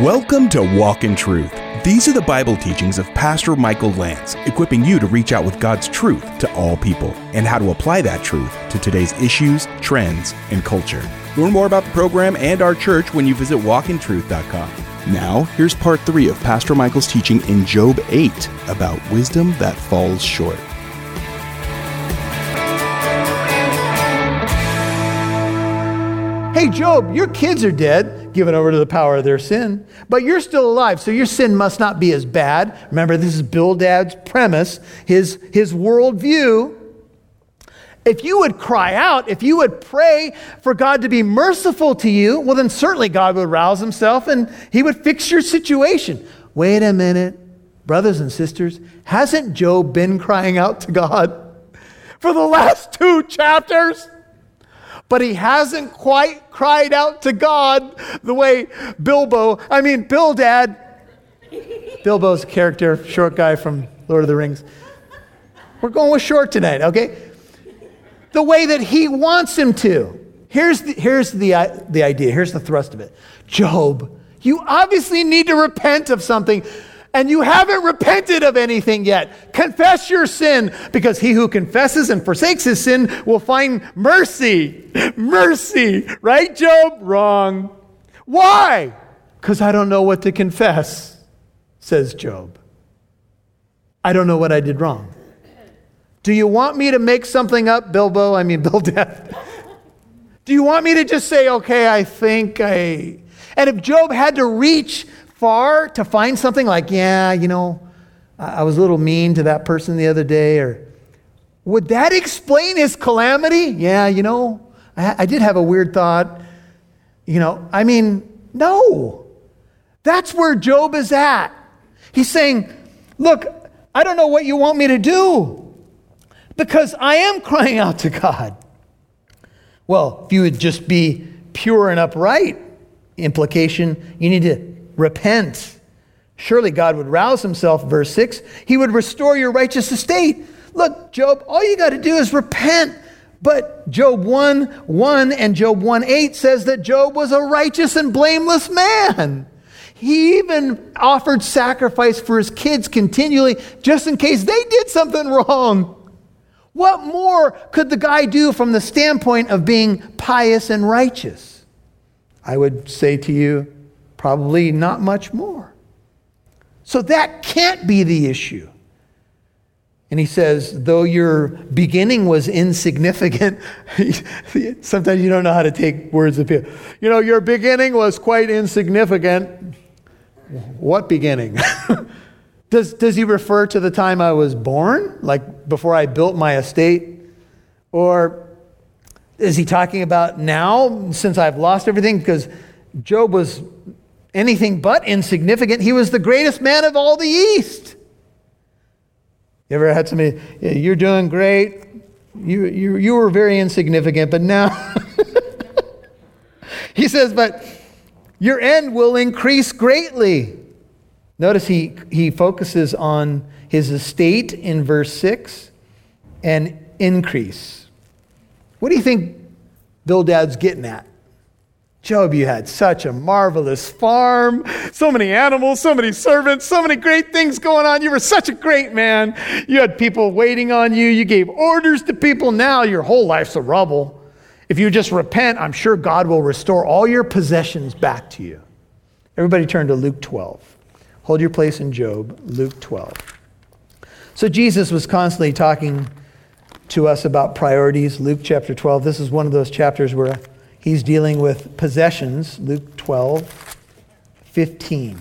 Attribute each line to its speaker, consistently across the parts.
Speaker 1: Welcome to Walk in Truth. These are the Bible teachings of Pastor Michael Lance, equipping you to reach out with God's truth to all people and how to apply that truth to today's issues, trends, and culture. Learn more about the program and our church when you visit walkintruth.com. Now, here's part three of Pastor Michael's teaching in Job 8 about wisdom that falls short.
Speaker 2: Hey, Job, your kids are dead, given over to the power of their sin, but you're still alive, so your sin must not be as bad. Remember, this is Bildad's premise, his, his worldview. If you would cry out, if you would pray for God to be merciful to you, well, then certainly God would rouse himself and he would fix your situation. Wait a minute, brothers and sisters, hasn't Job been crying out to God for the last two chapters? But he hasn't quite cried out to God the way Bilbo, I mean, Bildad, Bilbo's character, short guy from Lord of the Rings. We're going with short tonight, okay? The way that he wants him to. Here's the, here's the, uh, the idea, here's the thrust of it. Job, you obviously need to repent of something and you haven't repented of anything yet. Confess your sin because he who confesses and forsakes his sin will find mercy. Mercy. Right, Job? Wrong. Why? Because I don't know what to confess, says Job. I don't know what I did wrong. Do you want me to make something up, Bilbo? I mean, Bildad. Do you want me to just say, okay, I think I. And if Job had to reach far to find something like, yeah, you know, I was a little mean to that person the other day, or would that explain his calamity? Yeah, you know, I, I did have a weird thought. You know, I mean, no. That's where Job is at. He's saying, Look, I don't know what you want me to do because I am crying out to God. Well, if you would just be pure and upright, implication, you need to repent. Surely God would rouse himself, verse 6. He would restore your righteous estate. Look, Job, all you got to do is repent. But Job 1 1 and Job 1 8 says that Job was a righteous and blameless man. He even offered sacrifice for his kids continually just in case they did something wrong. What more could the guy do from the standpoint of being pious and righteous? I would say to you, Probably not much more. So that can't be the issue. And he says, though your beginning was insignificant, sometimes you don't know how to take words of people. You know, your beginning was quite insignificant. What beginning? does, does he refer to the time I was born, like before I built my estate? Or is he talking about now, since I've lost everything? Because Job was anything but insignificant. He was the greatest man of all the East. You ever had somebody, you're doing great, you, you, you were very insignificant, but now, he says, but your end will increase greatly. Notice he, he focuses on his estate in verse 6 and increase. What do you think Bildad's getting at? Job, you had such a marvelous farm, so many animals, so many servants, so many great things going on. You were such a great man. You had people waiting on you. You gave orders to people. Now your whole life's a rubble. If you just repent, I'm sure God will restore all your possessions back to you. Everybody turn to Luke 12. Hold your place in Job, Luke 12. So Jesus was constantly talking to us about priorities. Luke chapter 12. This is one of those chapters where He's dealing with possessions, Luke 12, 15.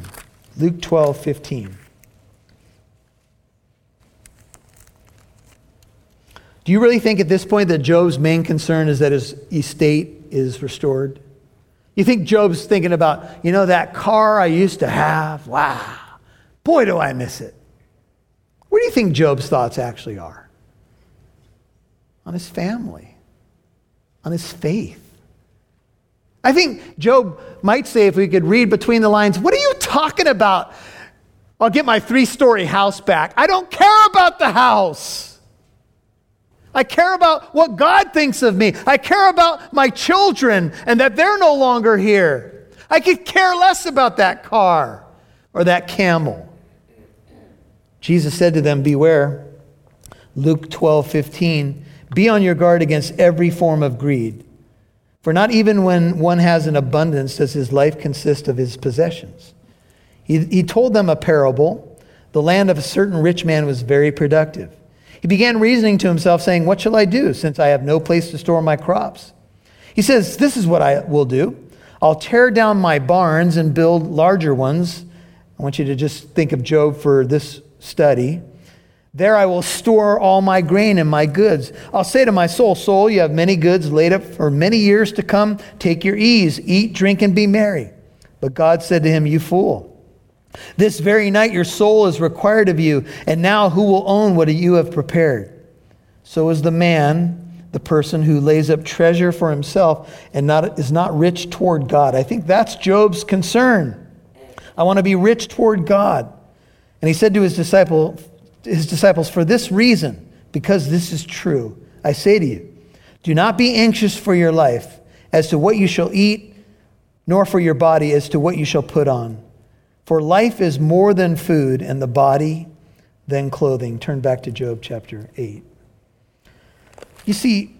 Speaker 2: Luke 12, 15. Do you really think at this point that Job's main concern is that his estate is restored? You think Job's thinking about, you know, that car I used to have? Wow. Boy, do I miss it. Where do you think Job's thoughts actually are? On his family, on his faith. I think Job might say, if we could read between the lines, What are you talking about? I'll get my three story house back. I don't care about the house. I care about what God thinks of me. I care about my children and that they're no longer here. I could care less about that car or that camel. Jesus said to them, Beware. Luke 12, 15. Be on your guard against every form of greed. For not even when one has an abundance does his life consist of his possessions. He, he told them a parable. The land of a certain rich man was very productive. He began reasoning to himself, saying, What shall I do, since I have no place to store my crops? He says, This is what I will do. I'll tear down my barns and build larger ones. I want you to just think of Job for this study. There I will store all my grain and my goods. I'll say to my soul, Soul, you have many goods laid up for many years to come. Take your ease, eat, drink, and be merry. But God said to him, You fool. This very night your soul is required of you, and now who will own what you have prepared? So is the man, the person who lays up treasure for himself and not, is not rich toward God. I think that's Job's concern. I want to be rich toward God. And he said to his, disciple, his disciples, For this reason, because this is true, I say to you, do not be anxious for your life as to what you shall eat, nor for your body as to what you shall put on. For life is more than food, and the body than clothing. Turn back to Job chapter 8. You see,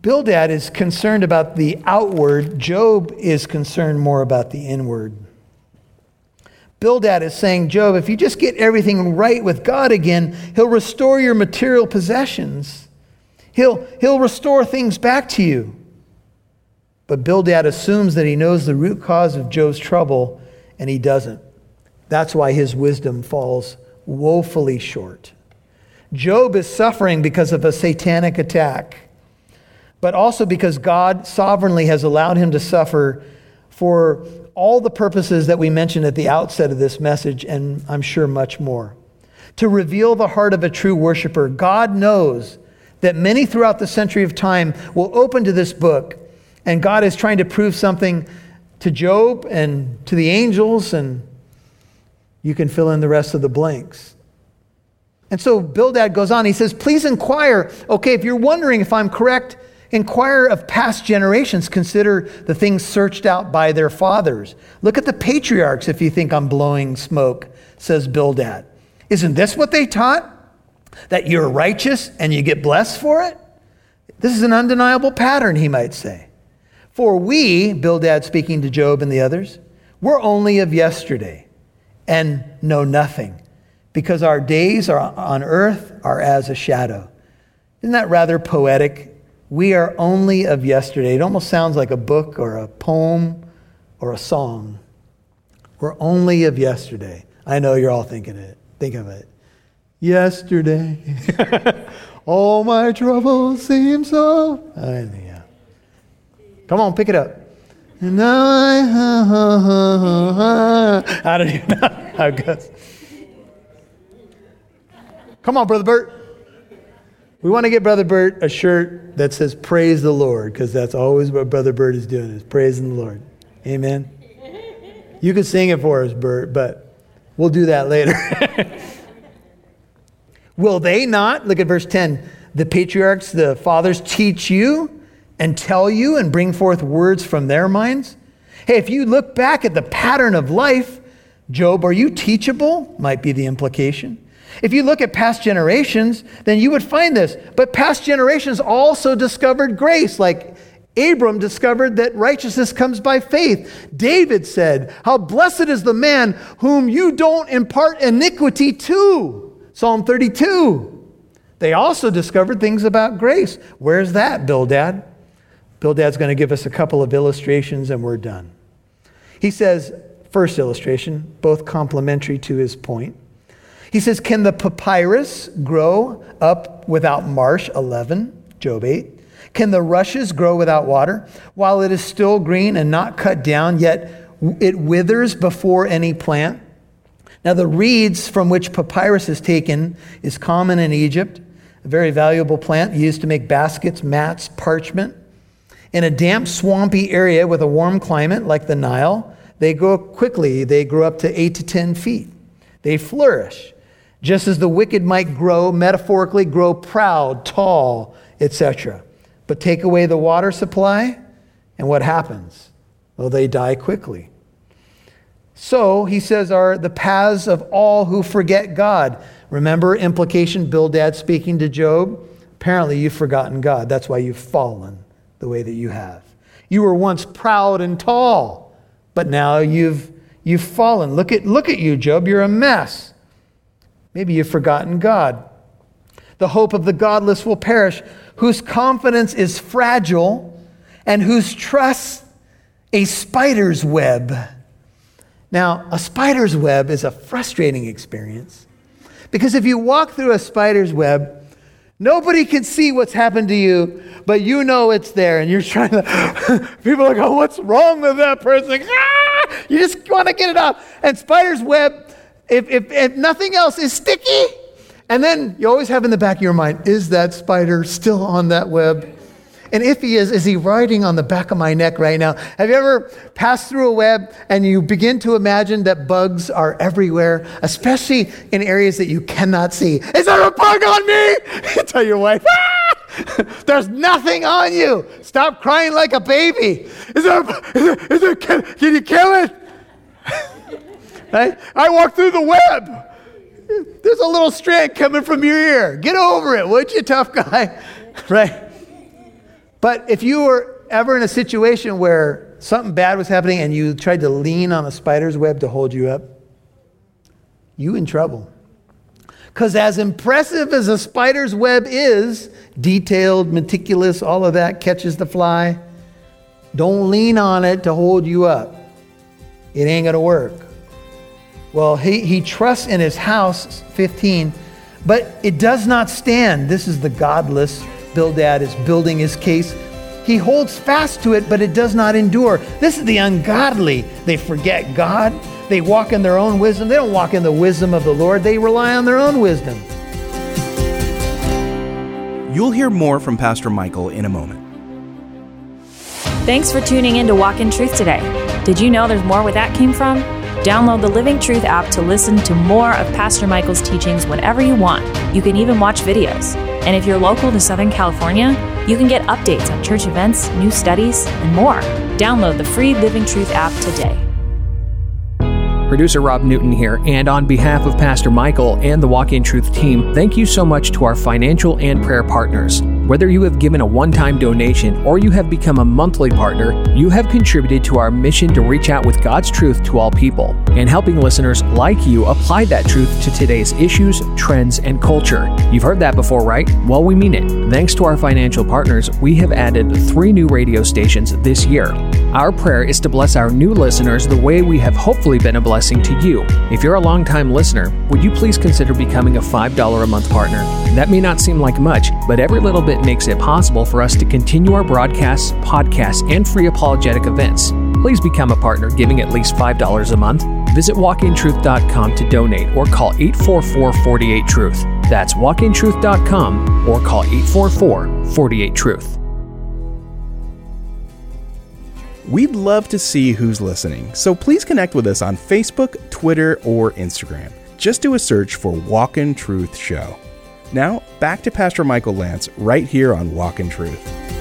Speaker 2: Bildad is concerned about the outward, Job is concerned more about the inward. Bildad is saying, Job, if you just get everything right with God again, He'll restore your material possessions. He'll, he'll restore things back to you. But Bildad assumes that he knows the root cause of Job's trouble, and he doesn't. That's why his wisdom falls woefully short. Job is suffering because of a satanic attack, but also because God sovereignly has allowed him to suffer for all the purposes that we mentioned at the outset of this message, and I'm sure much more. To reveal the heart of a true worshiper, God knows that many throughout the century of time will open to this book, and God is trying to prove something to Job and to the angels and you can fill in the rest of the blanks. And so Bildad goes on. He says, Please inquire. Okay, if you're wondering if I'm correct, inquire of past generations. Consider the things searched out by their fathers. Look at the patriarchs if you think I'm blowing smoke, says Bildad. Isn't this what they taught? That you're righteous and you get blessed for it? This is an undeniable pattern, he might say. For we, Bildad speaking to Job and the others, we're only of yesterday and know nothing, because our days are on earth are as a shadow. Isn't that rather poetic? We are only of yesterday. It almost sounds like a book or a poem or a song. We're only of yesterday. I know you're all thinking it. Think of it. Yesterday, all my troubles seem so. Uh, yeah. Come on, pick it up. And I, I don't even know how it goes. Come on, Brother Bert. We want to get Brother Bert a shirt that says Praise the Lord, because that's always what Brother Bert is doing, is praising the Lord. Amen. You can sing it for us, Bert, but we'll do that later. Will they not? Look at verse 10. The patriarchs, the fathers teach you and tell you and bring forth words from their minds? Hey, if you look back at the pattern of life, Job, are you teachable? Might be the implication. If you look at past generations, then you would find this. But past generations also discovered grace, like Abram discovered that righteousness comes by faith. David said, How blessed is the man whom you don't impart iniquity to. Psalm 32. They also discovered things about grace. Where's that, Bildad? Bildad's going to give us a couple of illustrations and we're done. He says, first illustration, both complementary to his point. He says, Can the papyrus grow up without marsh? 11, Job 8. Can the rushes grow without water? While it is still green and not cut down, yet it withers before any plant. Now, the reeds from which papyrus is taken is common in Egypt, a very valuable plant used to make baskets, mats, parchment. In a damp, swampy area with a warm climate like the Nile, they grow quickly. They grow up to 8 to 10 feet. They flourish, just as the wicked might grow, metaphorically, grow proud, tall, etc. But take away the water supply, and what happens? Well, they die quickly. So, he says, are the paths of all who forget God. Remember, implication, Bildad speaking to Job? Apparently, you've forgotten God. That's why you've fallen the way that you have. You were once proud and tall, but now you've, you've fallen. Look at, look at you, Job. You're a mess. Maybe you've forgotten God. The hope of the godless will perish, whose confidence is fragile and whose trust a spider's web. Now, a spider's web is a frustrating experience because if you walk through a spider's web, nobody can see what's happened to you, but you know it's there, and you're trying to. people are like, oh, "What's wrong with that person?" Ah! You just want to get it off. And spider's web, if, if, if nothing else, is sticky. And then you always have in the back of your mind, is that spider still on that web? And if he is, is he riding on the back of my neck right now? Have you ever passed through a web and you begin to imagine that bugs are everywhere, especially in areas that you cannot see? Is there a bug on me? Tell your wife, ah! There's nothing on you. Stop crying like a baby. Is there, is there, is there can, can you kill it? I walk through the web. There's a little strand coming from your ear. Get over it, would you, tough guy? right? But if you were ever in a situation where something bad was happening and you tried to lean on a spider's web to hold you up, you in trouble. Because as impressive as a spider's web is, detailed, meticulous, all of that catches the fly, don't lean on it to hold you up. It ain't going to work. Well, he, he trusts in his house, 15, but it does not stand. This is the godless. Bildad is building his case. He holds fast to it, but it does not endure. This is the ungodly. They forget God. They walk in their own wisdom. They don't walk in the wisdom of the Lord, they rely on their own wisdom.
Speaker 1: You'll hear more from Pastor Michael in a moment.
Speaker 3: Thanks for tuning in to Walk in Truth today. Did you know there's more where that came from? Download the Living Truth app to listen to more of Pastor Michael's teachings whenever you want. You can even watch videos. And if you're local to Southern California, you can get updates on church events, new studies, and more. Download the free Living Truth app today.
Speaker 4: Producer Rob Newton here, and on behalf of Pastor Michael and the Walk in Truth team, thank you so much to our financial and prayer partners. Whether you have given a one time donation or you have become a monthly partner, you have contributed to our mission to reach out with God's truth to all people and helping listeners like you apply that truth to today's issues, trends, and culture. You've heard that before, right? Well, we mean it. Thanks to our financial partners, we have added three new radio stations this year. Our prayer is to bless our new listeners the way we have hopefully been a blessing to you. If you're a longtime listener, would you please consider becoming a $5 a month partner? That may not seem like much, but every little bit makes it possible for us to continue our broadcasts, podcasts, and free apologetic events. Please become a partner giving at least $5 a month. Visit walkintruth.com to donate or call 844 48 Truth. That's walkintruth.com or call 844 48 Truth.
Speaker 1: We'd love to see who's listening, so please connect with us on Facebook, Twitter, or Instagram. Just do a search for Walk in Truth Show. Now, back to Pastor Michael Lance right here on Walk in Truth.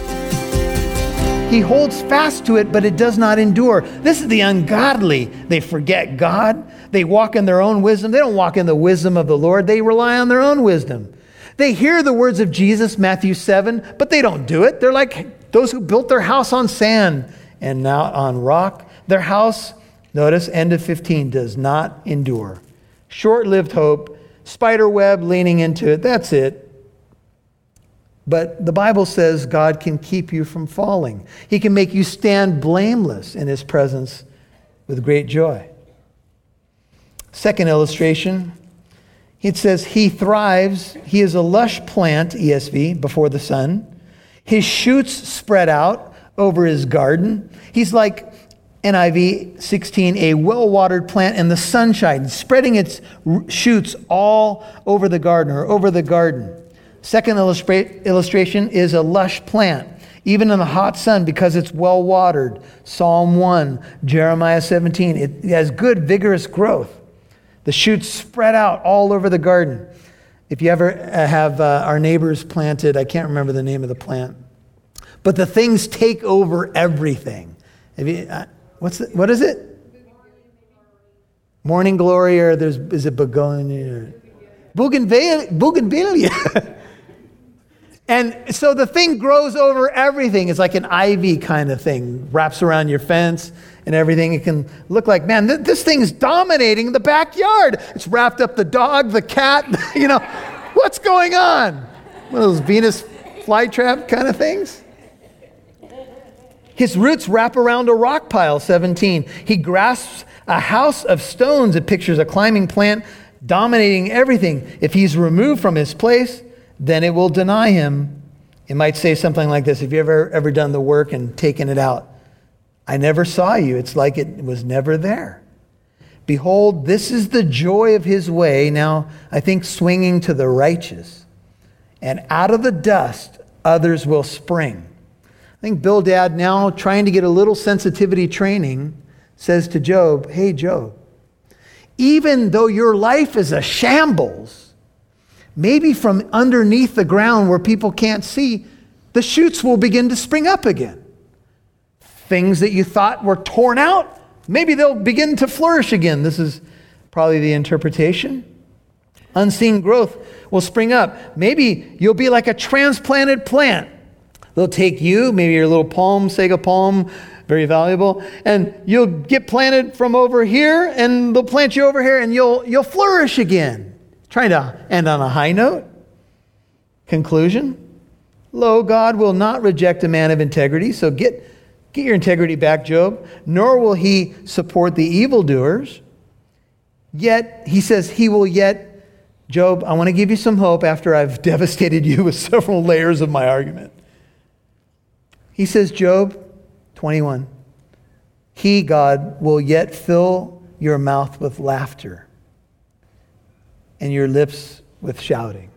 Speaker 2: He holds fast to it, but it does not endure. This is the ungodly. They forget God. They walk in their own wisdom. They don't walk in the wisdom of the Lord, they rely on their own wisdom. They hear the words of Jesus, Matthew 7, but they don't do it. They're like those who built their house on sand and not on rock. Their house, notice, end of 15, does not endure. Short lived hope, spider web leaning into it, that's it. But the Bible says God can keep you from falling. He can make you stand blameless in His presence with great joy. Second illustration, it says, He thrives. He is a lush plant, ESV, before the sun. His shoots spread out over his garden. He's like NIV 16, a well watered plant in the sunshine, spreading its shoots all over the garden or over the garden. Second illustra- illustration is a lush plant, even in the hot sun because it's well watered. Psalm 1, Jeremiah 17. It has good, vigorous growth. The shoots spread out all over the garden. If you ever uh, have uh, our neighbors planted, I can't remember the name of the plant, but the things take over everything. You, uh, what's the, what is it? Morning glory, or there's, is it begonia? Bougainvillea. Bougainvillea. and so the thing grows over everything. It's like an ivy kind of thing, wraps around your fence and everything. It can look like, man, th- this thing's dominating the backyard. It's wrapped up the dog, the cat, you know, what's going on? One of those Venus flytrap kind of things. His roots wrap around a rock pile, 17. He grasps a house of stones. It pictures a climbing plant dominating everything. If he's removed from his place, then it will deny him. It might say something like this Have you ever, ever done the work and taken it out? I never saw you. It's like it was never there. Behold, this is the joy of his way. Now, I think swinging to the righteous. And out of the dust, others will spring. I think Bildad, now trying to get a little sensitivity training, says to Job, Hey, Job, even though your life is a shambles, maybe from underneath the ground where people can't see, the shoots will begin to spring up again things that you thought were torn out, maybe they'll begin to flourish again. This is probably the interpretation. Unseen growth will spring up. Maybe you'll be like a transplanted plant. They'll take you, maybe your little palm, sago palm, very valuable, and you'll get planted from over here, and they'll plant you over here, and you'll, you'll flourish again. Trying to end on a high note. Conclusion Lo, God will not reject a man of integrity, so get Get your integrity back, Job. Nor will he support the evildoers. Yet, he says, he will yet, Job, I want to give you some hope after I've devastated you with several layers of my argument. He says, Job 21, He, God, will yet fill your mouth with laughter and your lips with shouting.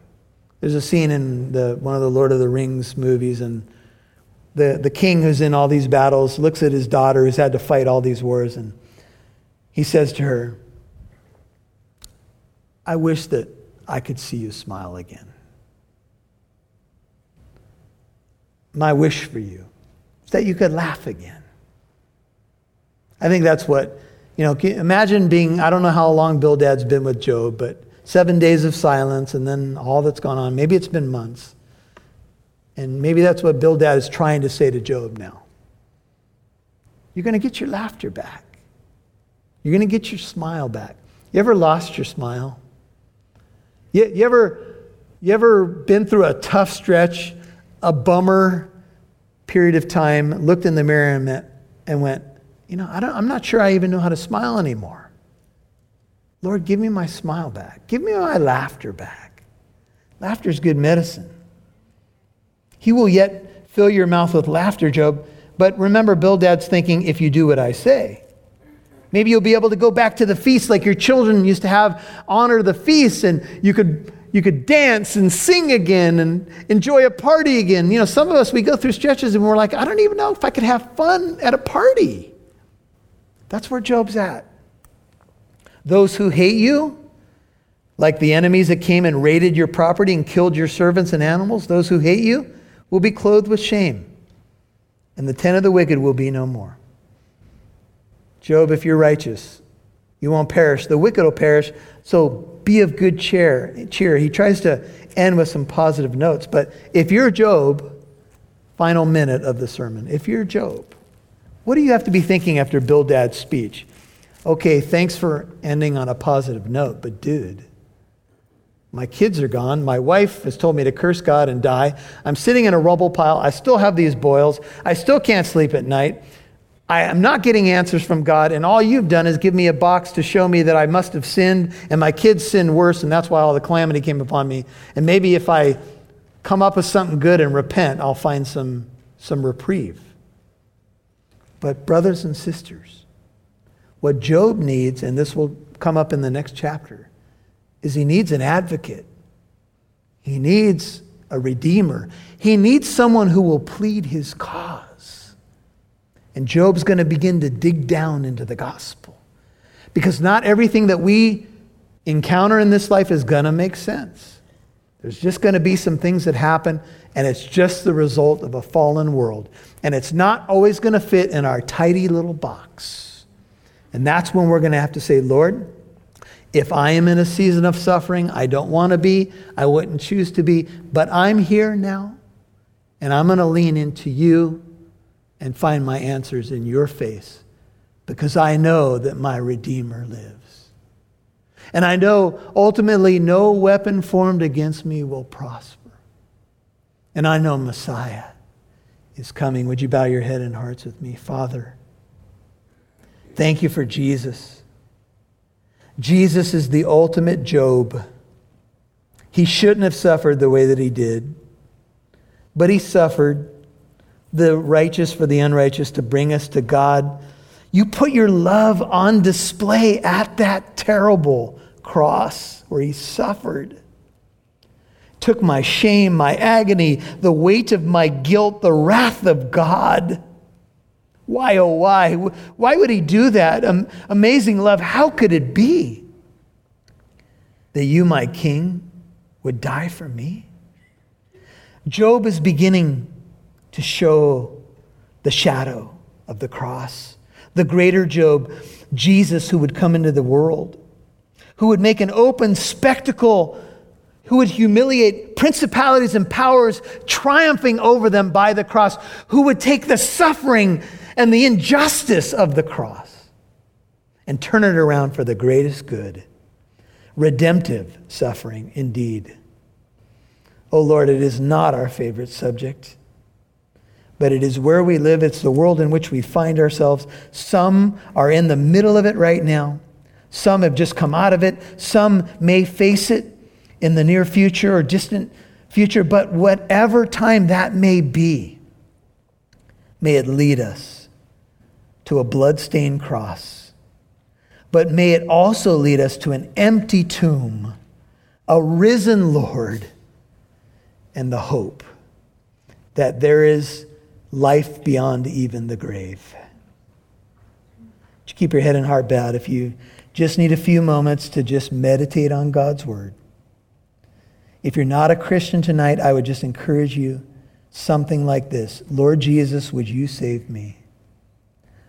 Speaker 2: There's a scene in the, one of the Lord of the Rings movies, and the, the king who's in all these battles looks at his daughter who's had to fight all these wars, and he says to her, I wish that I could see you smile again. My wish for you is that you could laugh again. I think that's what, you know, imagine being, I don't know how long Bildad's been with Job, but seven days of silence and then all that's gone on. Maybe it's been months. And maybe that's what Bildad is trying to say to Job now. You're going to get your laughter back. You're going to get your smile back. You ever lost your smile? You, you, ever, you ever been through a tough stretch, a bummer period of time, looked in the mirror and, met, and went, you know, I don't, I'm not sure I even know how to smile anymore. Lord, give me my smile back. Give me my laughter back. Laughter is good medicine. He will yet fill your mouth with laughter, Job. But remember, Bildad's thinking, if you do what I say. Maybe you'll be able to go back to the feast like your children used to have, honor the feast, and you could, you could dance and sing again and enjoy a party again. You know, some of us, we go through stretches and we're like, I don't even know if I could have fun at a party. That's where Job's at. Those who hate you, like the enemies that came and raided your property and killed your servants and animals, those who hate you, will be clothed with shame, and the tent of the wicked will be no more. Job, if you're righteous, you won't perish. The wicked will perish, so be of good cheer. cheer. He tries to end with some positive notes, but if you're Job, final minute of the sermon, if you're Job, what do you have to be thinking after Bildad's speech? Okay, thanks for ending on a positive note, but dude, my kids are gone. My wife has told me to curse God and die. I'm sitting in a rubble pile. I still have these boils. I still can't sleep at night. I am not getting answers from God, and all you've done is give me a box to show me that I must have sinned, and my kids sinned worse, and that's why all the calamity came upon me. And maybe if I come up with something good and repent, I'll find some, some reprieve. But, brothers and sisters, what Job needs, and this will come up in the next chapter, is he needs an advocate. He needs a redeemer. He needs someone who will plead his cause. And Job's going to begin to dig down into the gospel. Because not everything that we encounter in this life is going to make sense. There's just going to be some things that happen, and it's just the result of a fallen world. And it's not always going to fit in our tidy little box. And that's when we're going to have to say, Lord, If I am in a season of suffering, I don't want to be, I wouldn't choose to be, but I'm here now, and I'm going to lean into you and find my answers in your face because I know that my Redeemer lives. And I know ultimately no weapon formed against me will prosper. And I know Messiah is coming. Would you bow your head and hearts with me? Father, thank you for Jesus. Jesus is the ultimate Job. He shouldn't have suffered the way that he did, but he suffered the righteous for the unrighteous to bring us to God. You put your love on display at that terrible cross where he suffered. Took my shame, my agony, the weight of my guilt, the wrath of God. Why, oh, why? Why would he do that? Um, amazing love. How could it be that you, my king, would die for me? Job is beginning to show the shadow of the cross. The greater Job, Jesus, who would come into the world, who would make an open spectacle, who would humiliate principalities and powers, triumphing over them by the cross, who would take the suffering and the injustice of the cross and turn it around for the greatest good. Redemptive suffering, indeed. Oh Lord, it is not our favorite subject but it is where we live. It's the world in which we find ourselves. Some are in the middle of it right now. Some have just come out of it. Some may face it in the near future or distant future. But whatever time that may be, may it lead us to a bloodstained cross. But may it also lead us to an empty tomb, a risen Lord, and the hope that there is life beyond even the grave. Just keep your head and heart bowed if you just need a few moments to just meditate on God's word. If you're not a Christian tonight, I would just encourage you something like this Lord Jesus, would you save me?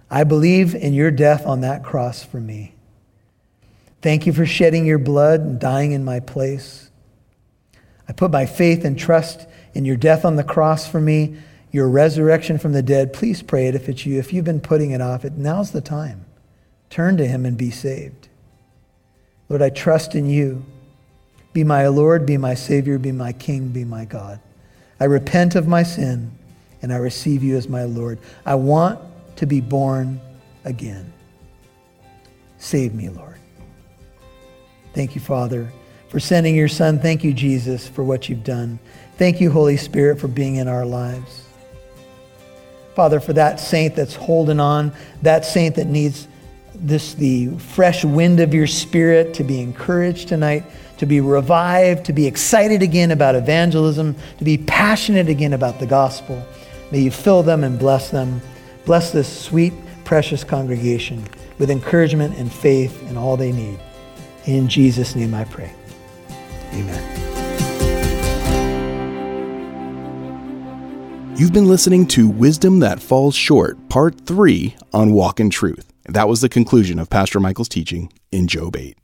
Speaker 2: I believe in your death on that cross for me. Thank you for shedding your blood and dying in my place. I put my faith and trust in your death on the cross for me your resurrection from the dead, please pray it if it's you. If you've been putting it off, it, now's the time. Turn to him and be saved. Lord, I trust in you. Be my Lord, be my Savior, be my King, be my God. I repent of my sin and I receive you as my Lord. I want to be born again. Save me, Lord. Thank you, Father, for sending your Son. Thank you, Jesus, for what you've done. Thank you, Holy Spirit, for being in our lives. Father, for that saint that's holding on, that saint that needs this the fresh wind of your spirit to be encouraged tonight, to be revived, to be excited again about evangelism, to be passionate again about the gospel. May you fill them and bless them. Bless this sweet, precious congregation with encouragement and faith in all they need. In Jesus' name I pray. Amen.
Speaker 1: You've been listening to Wisdom That Falls Short, Part 3 on Walk in Truth. That was the conclusion of Pastor Michael's teaching in Job 8.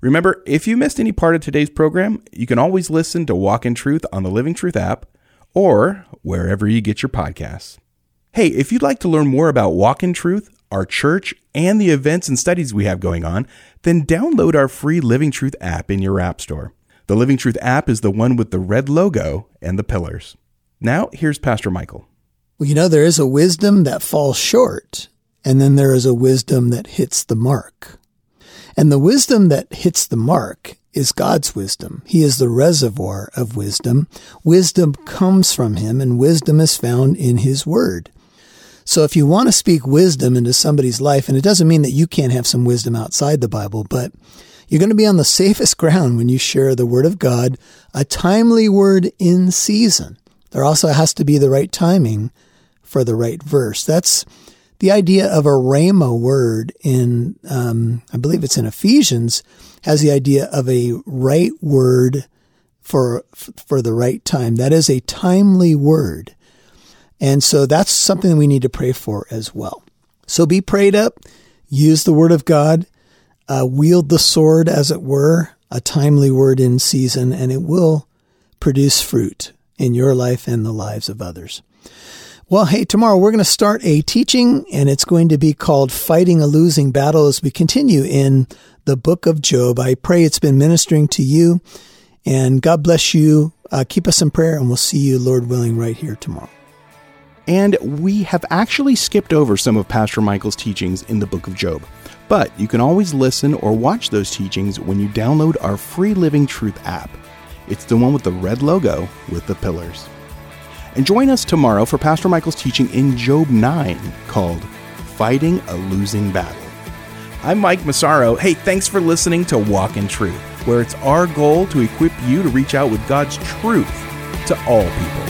Speaker 1: Remember, if you missed any part of today's program, you can always listen to Walk in Truth on the Living Truth app or wherever you get your podcasts. Hey, if you'd like to learn more about Walk in Truth, our church, and the events and studies we have going on, then download our free Living Truth app in your App Store. The Living Truth app is the one with the red logo and the pillars. Now, here's Pastor Michael.
Speaker 2: Well, you know, there is a wisdom that falls short, and then there is a wisdom that hits the mark. And the wisdom that hits the mark is God's wisdom. He is the reservoir of wisdom. Wisdom comes from Him, and wisdom is found in His Word. So if you want to speak wisdom into somebody's life, and it doesn't mean that you can't have some wisdom outside the Bible, but you're going to be on the safest ground when you share the Word of God, a timely word in season. There also has to be the right timing for the right verse. That's the idea of a rhema word in, um, I believe it's in Ephesians, has the idea of a right word for for the right time. That is a timely word, and so that's something we need to pray for as well. So be prayed up. Use the word of God. uh, wield the sword, as it were, a timely word in season, and it will produce fruit in your life and the lives of others. Well, hey, tomorrow we're going to start a teaching, and it's going to be called Fighting a Losing Battle as we continue in the book of Job. I pray it's been ministering to you, and God bless you. Uh, keep us in prayer, and we'll see you, Lord willing, right here tomorrow.
Speaker 1: And we have actually skipped over some of Pastor Michael's teachings in the book of Job. But you can always listen or watch those teachings when you download our free Living Truth app. It's the one with the red logo with the pillars. And join us tomorrow for Pastor Michael's teaching in Job 9 called Fighting a Losing Battle. I'm Mike Massaro. Hey, thanks for listening to Walk in Truth, where it's our goal to equip you to reach out with God's truth to all people.